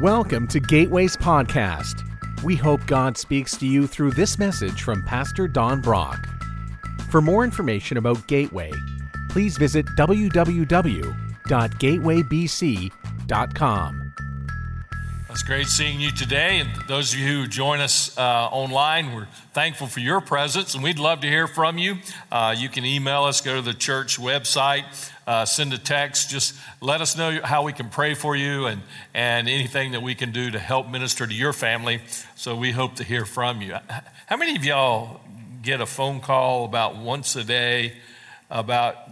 Welcome to Gateways Podcast. We hope God speaks to you through this message from Pastor Don Brock. For more information about Gateway, please visit www.gatewaybc.com. It's great seeing you today. And those of you who join us uh, online, we're thankful for your presence and we'd love to hear from you. Uh, you can email us, go to the church website, uh, send a text. Just let us know how we can pray for you and, and anything that we can do to help minister to your family. So we hope to hear from you. How many of y'all get a phone call about once a day about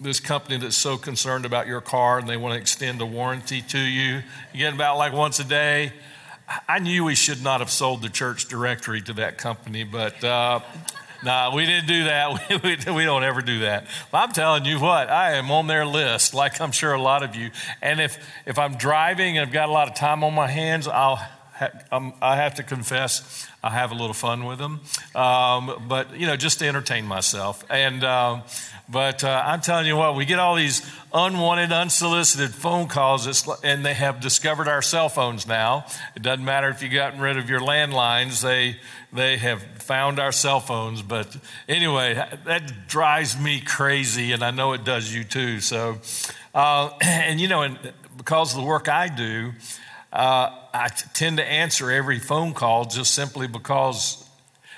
this company that's so concerned about your car and they want to extend a warranty to you. You get about like once a day. I knew we should not have sold the church directory to that company, but uh, no, nah, we didn't do that. We, we, we, don't ever do that. But I'm telling you what, I am on their list, like I'm sure a lot of you. And if, if I'm driving and I've got a lot of time on my hands, I'll I have to confess, I have a little fun with them, um, but you know, just to entertain myself. And um, but uh, I'm telling you what, we get all these unwanted, unsolicited phone calls, and they have discovered our cell phones now. It doesn't matter if you've gotten rid of your landlines; they they have found our cell phones. But anyway, that drives me crazy, and I know it does you too. So, uh, and you know, and because of the work I do. Uh, I tend to answer every phone call just simply because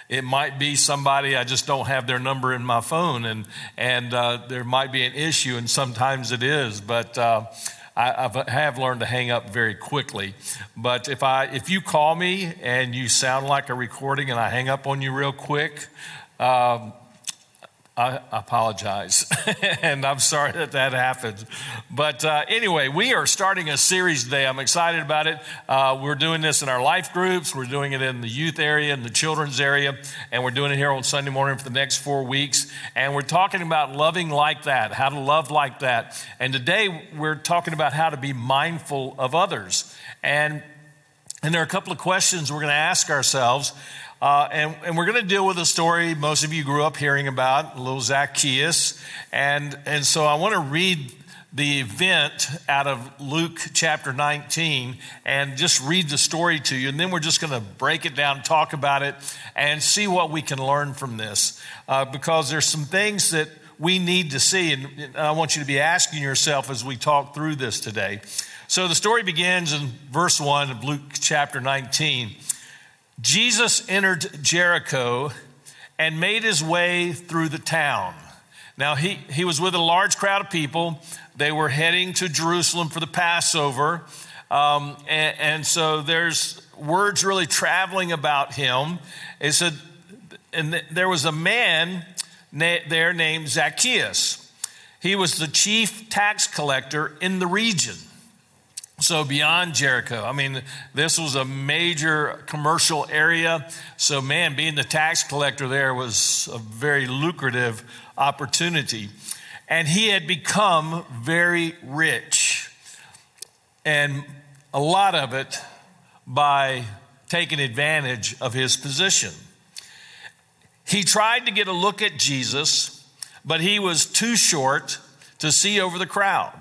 it might be somebody I just don't have their number in my phone, and and uh, there might be an issue, and sometimes it is, but. Uh, I, I have learned to hang up very quickly, but if I if you call me and you sound like a recording and I hang up on you real quick, um, I apologize, and I'm sorry that that happened. But uh, anyway, we are starting a series today. I'm excited about it. Uh, we're doing this in our life groups, we're doing it in the youth area, in the children's area, and we're doing it here on Sunday morning for the next four weeks. And we're talking about loving like that, how to love like that. And today we're talking about how to be mindful of others. And and there are a couple of questions we're going to ask ourselves. Uh, and, and, we're going to deal with a story most of you grew up hearing about, little Zacchaeus. And, and so I want to read the event out of Luke chapter 19 and just read the story to you. And then we're just going to break it down, talk about it, and see what we can learn from this. Uh, because there's some things that we need to see. And I want you to be asking yourself as we talk through this today. So the story begins in verse 1 of Luke chapter 19. Jesus entered Jericho and made his way through the town. Now, he, he was with a large crowd of people. They were heading to Jerusalem for the Passover. Um, and, and, so there's words really traveling about him. It said, and th- there was a man na- there named Zacchaeus. He was the chief tax collector in the region. So beyond Jericho, I mean, this was a major commercial area. So, man, being the tax collector there was a very lucrative opportunity. And he had become very rich, and a lot of it by taking advantage of his position. He tried to get a look at Jesus, but he was too short to see over the crowd.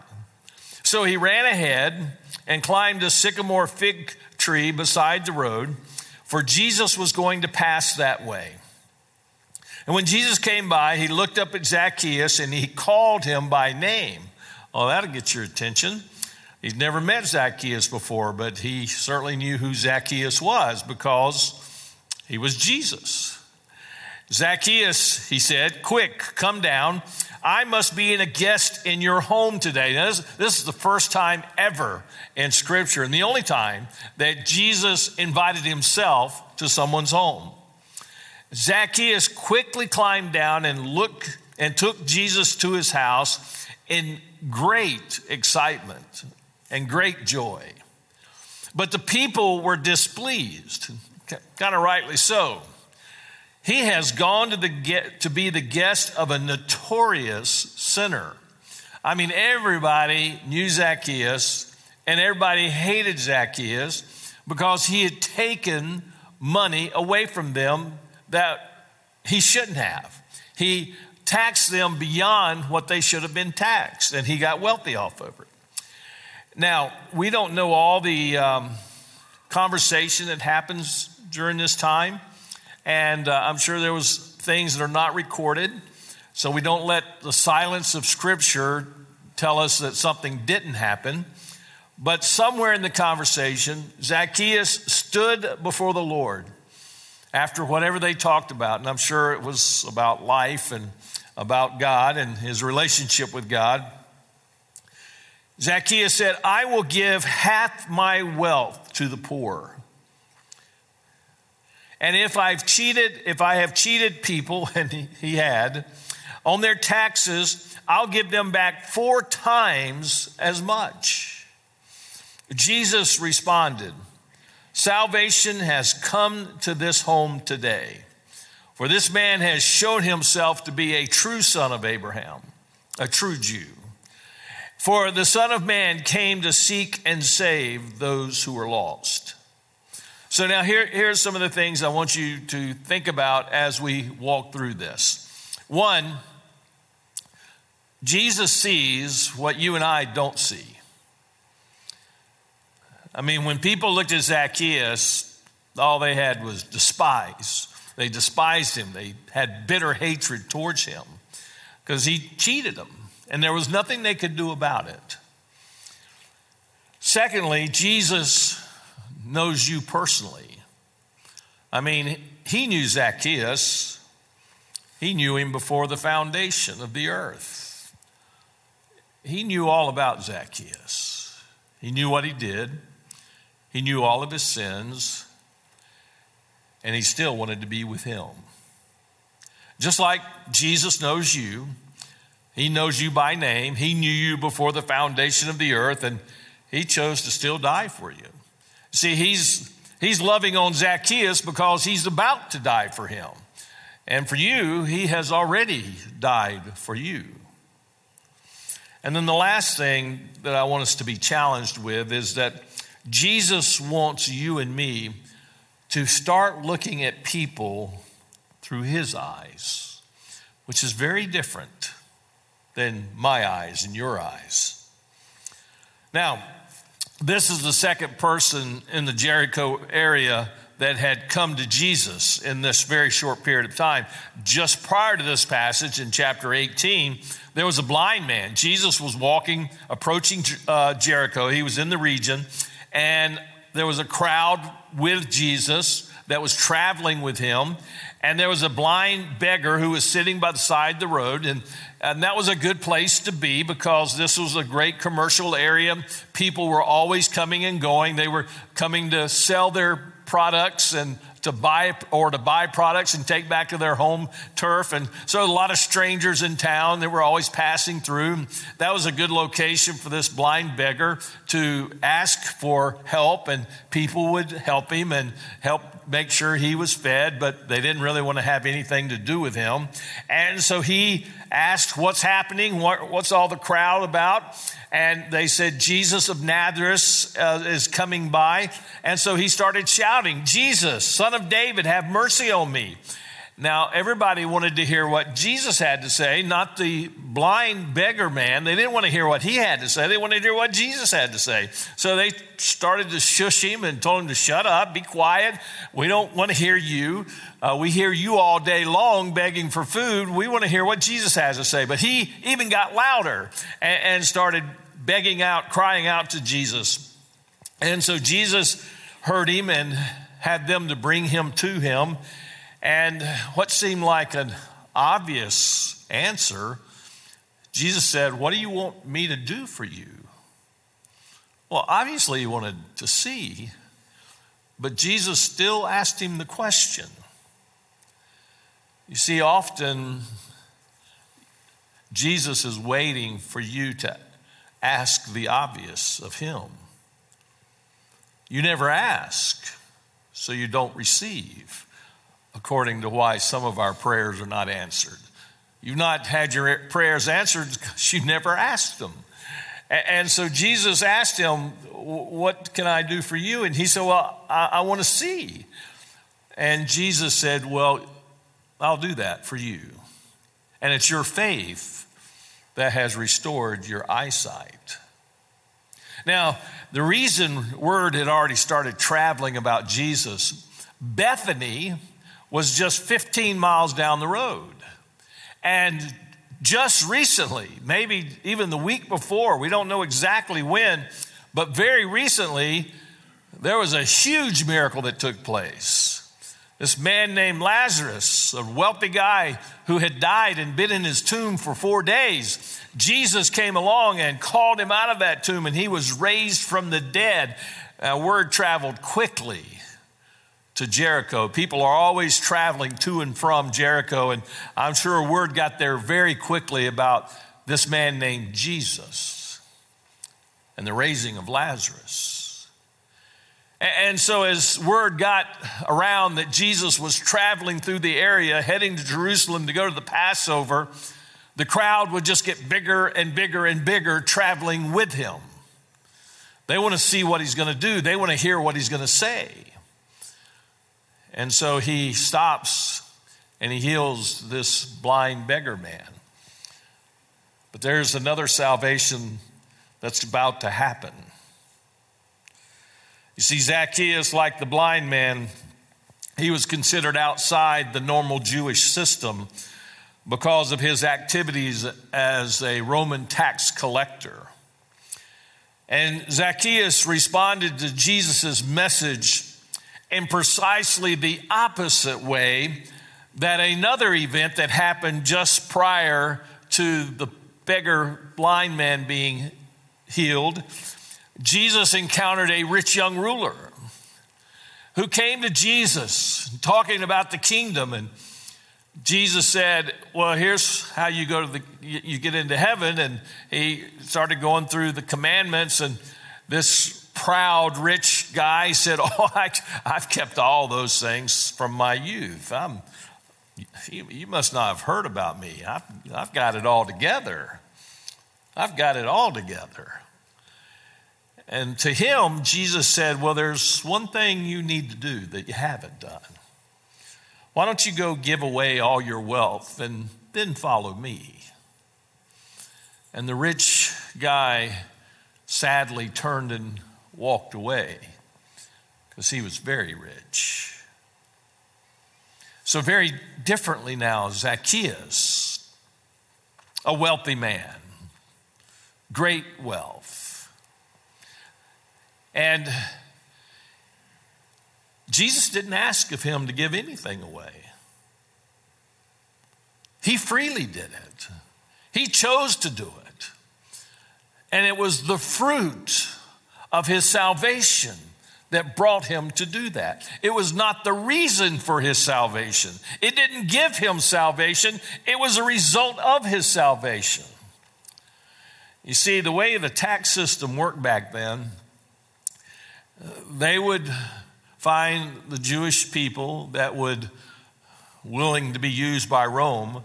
So he ran ahead and climbed a sycamore fig tree beside the road, for Jesus was going to pass that way. And when Jesus came by, he looked up at Zacchaeus and he called him by name. Oh, that'll get your attention. He'd never met Zacchaeus before, but he certainly knew who Zacchaeus was because he was Jesus. Zacchaeus, he said, quick, come down. I must be in a guest in your home today. Now, this, this, is the first time ever in Scripture, and the only time that Jesus invited himself to someone's home. Zacchaeus quickly climbed down and looked and took Jesus to his house in great excitement and great joy. But the people were displeased, kind of rightly so. He has gone to, the, get, to be the guest of a notorious sinner. I mean, everybody knew Zacchaeus and everybody hated Zacchaeus because he had taken money away from them that he shouldn't have. He taxed them beyond what they should have been taxed, and he got wealthy off of it. Now, we don't know all the um, conversation that happens during this time, and uh, I'm sure there was things that are not recorded, so we don't let the silence of Scripture tell us that something didn't happen. But somewhere in the conversation, Zacchaeus stood before the Lord after whatever they talked about, and I'm sure it was about life and about God and his relationship with God. Zacchaeus said, I will give half my wealth to the poor. And if I've cheated, if I have cheated people, and he, had, on their taxes, I'll give them back four times as much. Jesus responded, Salvation has come to this home today, for this man has shown himself to be a true son of Abraham, a true Jew. For the Son of Man came to seek and save those who were lost. So, now here, here's some of the things I want you to think about as we walk through this. One, Jesus sees what you and I don't see. I mean, when people looked at Zacchaeus, all they had was despise. They despised him, they had bitter hatred towards him because he cheated them and there was nothing they could do about it. Secondly, Jesus knows you personally. I mean, he knew Zacchaeus, he knew him before the foundation of the earth. He knew all about Zacchaeus, he knew what he did, he knew all of his sins, and he still wanted to be with him. Just like Jesus knows you, he knows you by name. He knew you before the foundation of the earth, and He chose to still die for you. See, He's, he's loving on Zacchaeus because He's about to die for him. And for you, He has already died for you. And then the last thing that I want us to be challenged with is that Jesus wants you and me to start looking at people through His eyes, which is very different than my eyes and your eyes. Now, this is the second person in the Jericho area that had come to Jesus in this very short period of time. Just prior to this passage in chapter 18, there was a blind man. Jesus was walking, approaching uh, Jericho. He was in the region, and there was a crowd with Jesus that was traveling with him. And there was a blind beggar who was sitting by the side of the road. And, and that was a good place to be because this was a great commercial area. People were always coming and going. They were coming to sell their products and to buy or to buy products and take back to their home turf. And so a lot of strangers in town that were always passing through. That was a good location for this blind beggar to ask for help, and people would help him and help make sure he was fed, but they didn't really want to have anything to do with him. And so he asked, What's happening? What, what's all the crowd about? And they said, Jesus of Nazareth uh, is coming by. And so he started shouting, Jesus, son of David, have mercy on me. Now, everybody wanted to hear what Jesus had to say, not the blind beggar man. They didn't want to hear what he had to say. They wanted to hear what Jesus had to say. So they started to shush him and told him to shut up, be quiet. We don't want to hear you. Uh, we hear you all day long begging for food. We want to hear what Jesus has to say. But he even got louder and, and started begging out, crying out to Jesus. And so Jesus heard him and had them to bring him to him. And what seemed like an obvious answer, Jesus said, What do you want me to do for you? Well, obviously, he wanted to see, but Jesus still asked him the question. You see, often Jesus is waiting for you to ask the obvious of him. You never ask, so you don't receive according to why some of our prayers are not answered. You've not had your prayers answered because you never asked them. And so Jesus asked him, What can I do for you? And he said, Well, I, I want to see. And Jesus said, Well, I'll do that for you. And it's your faith that has restored your eyesight. Now, the reason word had already started traveling about Jesus, Bethany was just 15 miles down the road. And just recently, maybe even the week before, we don't know exactly when, but very recently, there was a huge miracle that took place. This man named Lazarus, a wealthy guy who had died and been in his tomb for four days, Jesus came along and called him out of that tomb, and he was raised from the dead. Uh, word traveled quickly to Jericho. People are always traveling to and from Jericho, and I'm sure word got there very quickly about this man named Jesus and the raising of Lazarus. And so, as word got around that Jesus was traveling through the area, heading to Jerusalem to go to the Passover, the crowd would just get bigger and bigger and bigger traveling with him. They want to see what he's going to do, they want to hear what he's going to say. And so he stops and he heals this blind beggar man. But there's another salvation that's about to happen. You see, Zacchaeus, like the blind man, he was considered outside the normal Jewish system because of his activities as a Roman tax collector. And Zacchaeus responded to Jesus' message in precisely the opposite way that another event that happened just prior to the beggar blind man being healed, Jesus encountered a rich young ruler who came to Jesus talking about the kingdom and Jesus said, Well, here's how you go to the, you get into heaven. And he started going through the commandments. And this proud rich guy said, Oh, I, have kept all those things from my youth. I'm, you, you must not have heard about me. I've, I've got it all together. I've got it all together. And to him, Jesus said, Well, there's one thing you need to do that you haven't done. Why don't you go give away all your wealth and then follow me? And the rich guy sadly turned and walked away because he was very rich. So, very differently now, Zacchaeus, a wealthy man, great wealth. And Jesus didn't ask of him to give anything away. He freely did it. He chose to do it. And it was the fruit of his salvation that brought him to do that. It was not the reason for his salvation. It didn't give him salvation, it was a result of his salvation. You see, the way the tax system worked back then, they would find the Jewish people that would willing to be used by Rome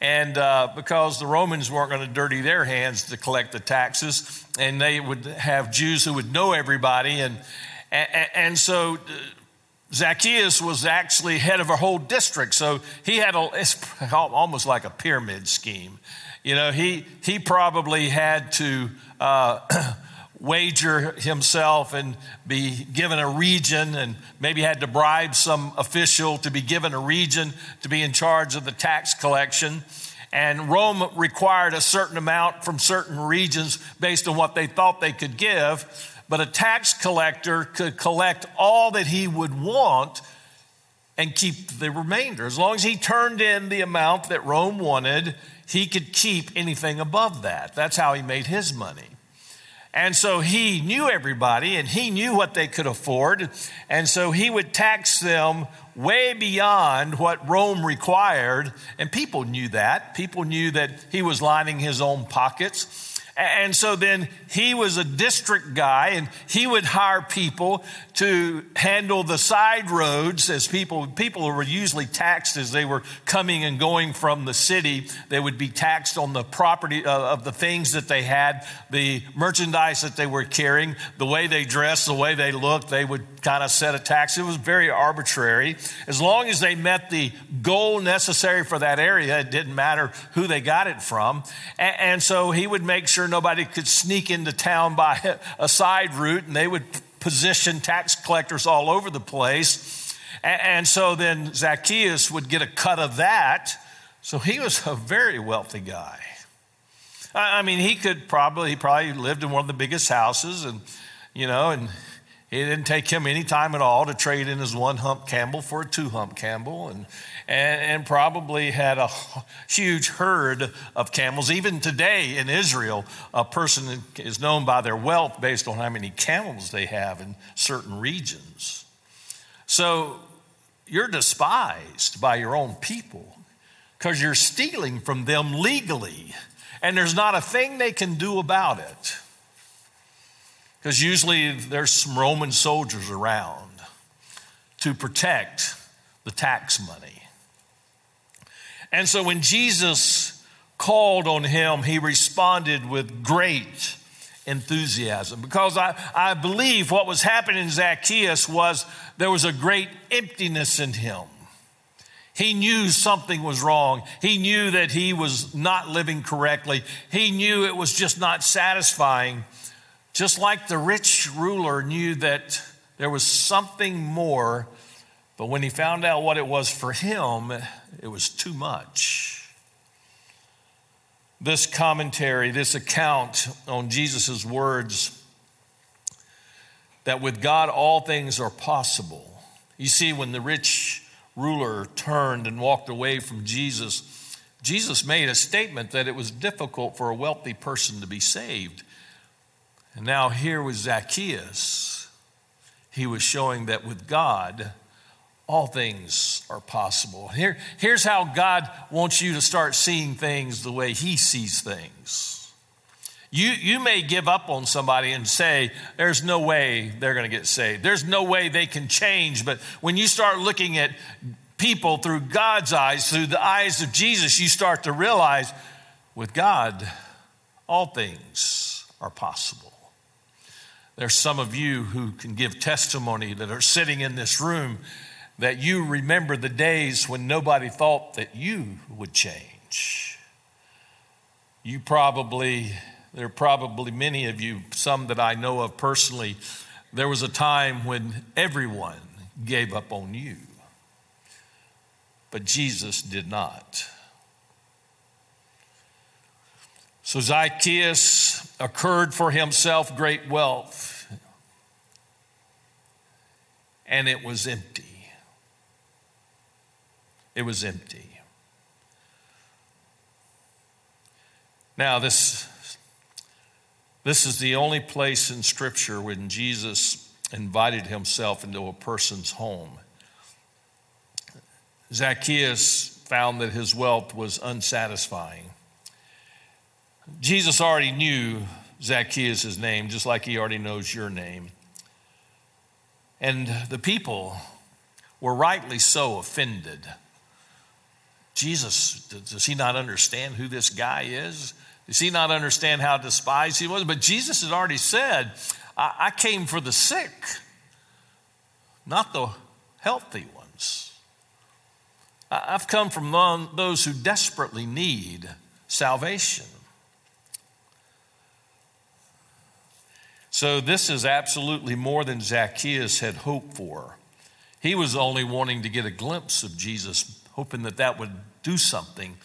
and uh, because the Romans weren't going to dirty their hands to collect the taxes, and they would have Jews who would know everybody. And, and, and so uh, Zacchaeus was actually head of a whole district. So he had a, it's almost like a pyramid scheme. You know, he, he probably had to uh, wager himself and be given a region and maybe had to bribe some official to be given a region to be in charge of the tax collection. And Rome required a certain amount from certain regions based on what they thought they could give. But a tax collector could collect all that he would want and keep the remainder. As long as he turned in the amount that Rome wanted, he could keep anything above that. That's how he made his money. And so he knew everybody and he knew what they could afford. And so he would tax them way beyond what Rome required. And people knew that. People knew that he was lining his own pockets. And so then he was a district guy and he would hire people to handle the side roads as people, people were usually taxed as they were coming and going from the city. They would be taxed on the property uh, of the things that they had, the merchandise that they were carrying, the way they dressed, the way they looked. They would kind of set a tax. It was very arbitrary. As long as they met the goal necessary for that area, it didn't matter who they got it from. And, and so he would make sure nobody could sneak into town by a side route, and they would position tax collectors all over the place. And so then Zacchaeus would get a cut of that. So he was a very wealthy guy. I mean, he could probably, he probably lived in one of the biggest houses, and, you know, and it didn't take him any time at all to trade in his one hump Campbell for a two hump Campbell and, and, and, probably had a huge herd of camels. Even today in Israel, a person is known by their wealth based on how many camels they have in certain regions. So you're despised by your own people because you're stealing from them legally, and there's not a thing they can do about it. Because usually there's some Roman soldiers around to protect the tax money. And so when Jesus called on him, he responded with great enthusiasm because I, I believe what was happening in Zacchaeus was there was a great emptiness in him. He knew something was wrong. He knew that he was not living correctly. He knew it was just not satisfying. Just like the rich ruler knew that there was something more, but when he found out what it was for him, it was too much. This commentary, this account on Jesus' words, that with God all things are possible. You see, when the rich ruler turned and walked away from Jesus, Jesus made a statement that it was difficult for a wealthy person to be saved. And now here was Zacchaeus. He was showing that with God, all things are possible. Here, here's how God wants you to start seeing things the way He sees things. You, you may give up on somebody and say, There's no way they're going to get saved. There's no way they can change. But when you start looking at people through God's eyes, through the eyes of Jesus, you start to realize with God, all things are possible. There's some of you who can give testimony that are sitting in this room that you remember the days when nobody thought that you would change. You probably, there are probably many of you, some that I know of personally, there was a time when everyone gave up on you, but Jesus did not. So Zacchaeus occurred for himself great wealth, and it was empty. It was empty. Now, this, this is the only place in Scripture when Jesus invited himself into a person's home. Zacchaeus found that his wealth was unsatisfying. Jesus already knew Zacchaeus' name, just like he already knows your name. And the people were rightly so offended. Jesus, does he not understand who this guy is? Does he not understand how despised he was? But Jesus had already said, I, I came for the sick, not the healthy ones. I, I've come from those who desperately need salvation. So, this is absolutely more than Zacchaeus had hoped for. He was only wanting to get a glimpse of Jesus, hoping that that would do something.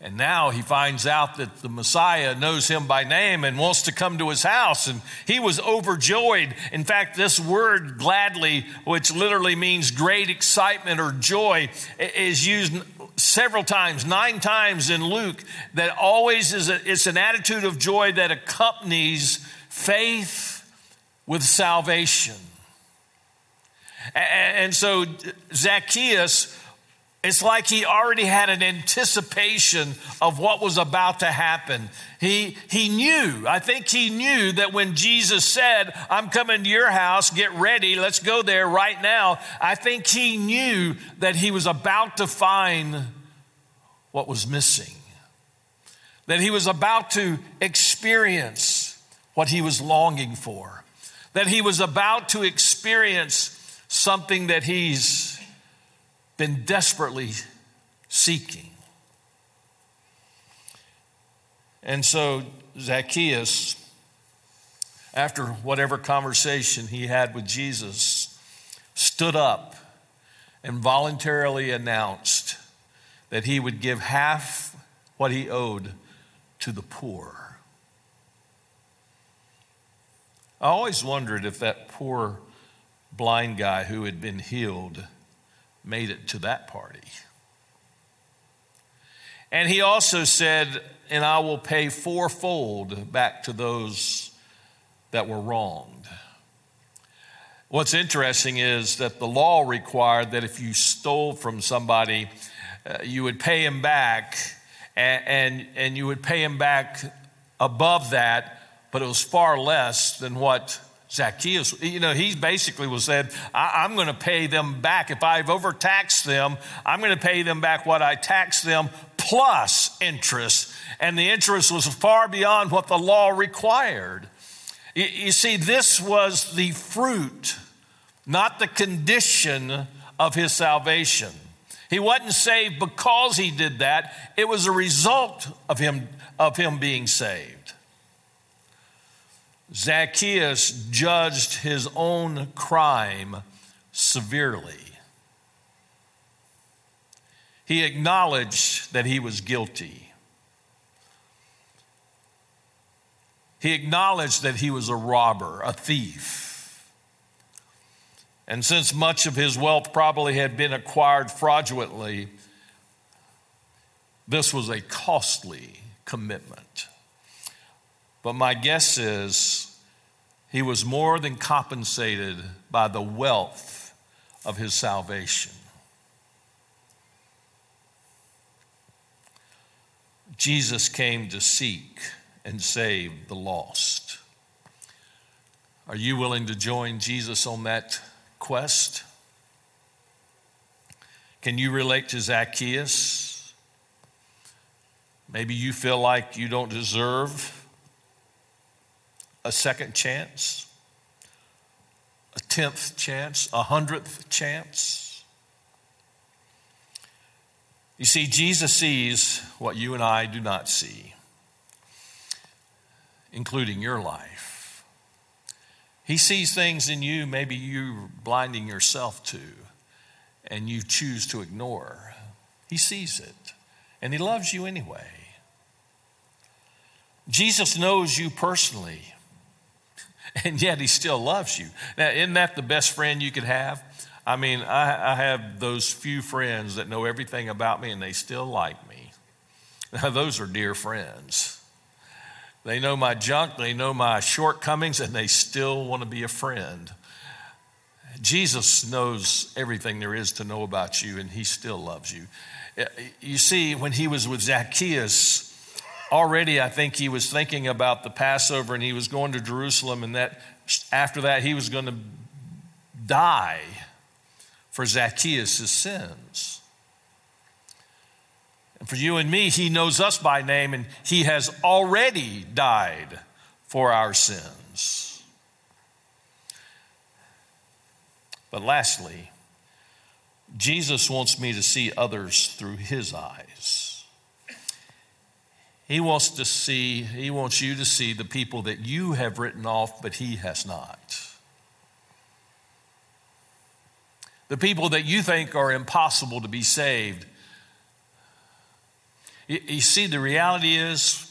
And now he finds out that the Messiah knows him by name and wants to come to his house. And he was overjoyed. In fact, this word gladly, which literally means great excitement or joy, is used several times, nine times in Luke, that always is a, it's an attitude of joy that accompanies faith with salvation. And so Zacchaeus, it's like he already had an anticipation of what was about to happen. He, he knew, I think he knew that when Jesus said, I'm coming to your house, get ready, let's go there right now. I think he knew that he was about to find what was missing, that he was about to experience what he was longing for, that he was about to experience something that he's been desperately seeking. And so Zacchaeus, after whatever conversation he had with Jesus, stood up and voluntarily announced that he would give half what he owed to the poor. I always wondered if that poor blind guy who had been healed made it to that party. And he also said, And I will pay fourfold back to those that were wronged. What's interesting is that the law required that if you stole from somebody, uh, you would pay him back, and, and, and you would pay him back above that, but it was far less than what Zacchaeus, you know, he basically was said, I, am going to pay them back. If I've overtaxed them, I'm going to pay them back what I taxed them plus interest. And the interest was far beyond what the law required. You, you see, this was the fruit, not the condition of his salvation. He wasn't saved because he did that. It was a result of him, of him being saved. Zacchaeus judged his own crime severely. He acknowledged that he was guilty. He acknowledged that he was a robber, a thief. And since much of his wealth probably had been acquired fraudulently, this was a costly commitment. But my guess is he was more than compensated by the wealth of his salvation. Jesus came to seek and save the lost. Are you willing to join Jesus on that quest? Can you relate to Zacchaeus? Maybe you feel like you don't deserve a second chance, a tenth chance, a hundredth chance. You see, Jesus sees what you and I do not see, including your life. He sees things in you maybe you're blinding yourself to and you choose to ignore. He sees it and He loves you anyway. Jesus knows you personally and yet he still loves you. Now, isn't that the best friend you could have? I mean, I, I have those few friends that know everything about me and they still like me. Now, those are dear friends. They know my junk, they know my shortcomings, and they still want to be a friend. Jesus knows everything there is to know about you, and he still loves you. Eh, you see, when he was with Zacchaeus, already I think he was thinking about the Passover and he was going to Jerusalem, and that after that he was going to die for Zacchaeus' sins. And for you and me, he knows us by name and he has already died for our sins. But lastly, Jesus wants me to see others through his eyes. He wants to see, he wants you to see the people that you have written off, but he has not. The people that you think are impossible to be saved. You see, the reality is,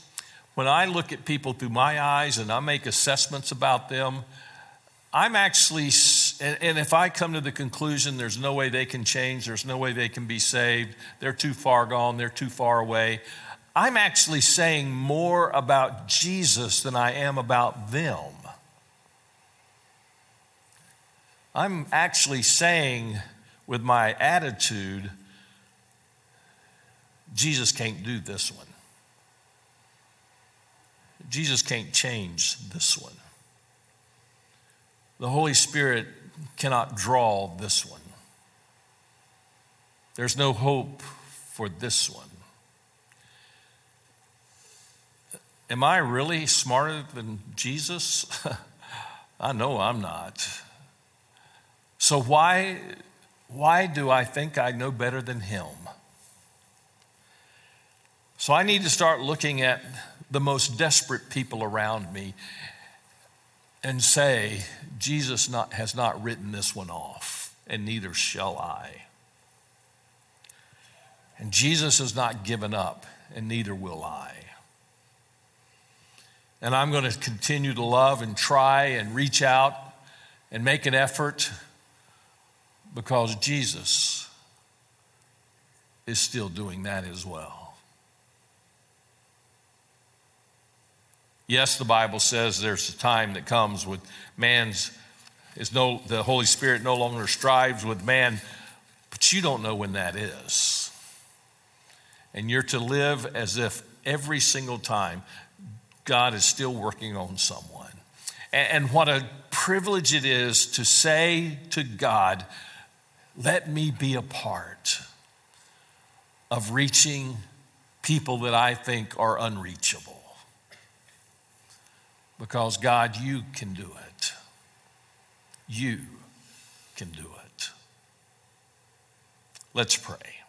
when I look at people through my eyes and I make assessments about them, I'm actually, and if I come to the conclusion there's no way they can change, there's no way they can be saved, they're too far gone, they're too far away, I'm actually saying more about Jesus than I am about them. I'm actually saying with my attitude, Jesus can't do this one. Jesus can't change this one. The Holy Spirit cannot draw this one. There's no hope for this one. Am I really smarter than Jesus? I know I'm not. So why, why do I think I know better than him? So I need to start looking at the most desperate people around me and say, Jesus not, has not written this one off, and neither shall I. And Jesus has not given up, and neither will I. And I'm going to continue to love and try and reach out and make an effort because Jesus is still doing that as well. Yes, the Bible says there's a time that comes with man's is no the Holy Spirit no longer strives with man, but you don't know when that is. And you're to live as if every single time God is still working on someone. And, what a privilege it is to say to God, let me be a part of reaching people that I think are unreachable. Because, God, you can do it. You can do it. Let's pray.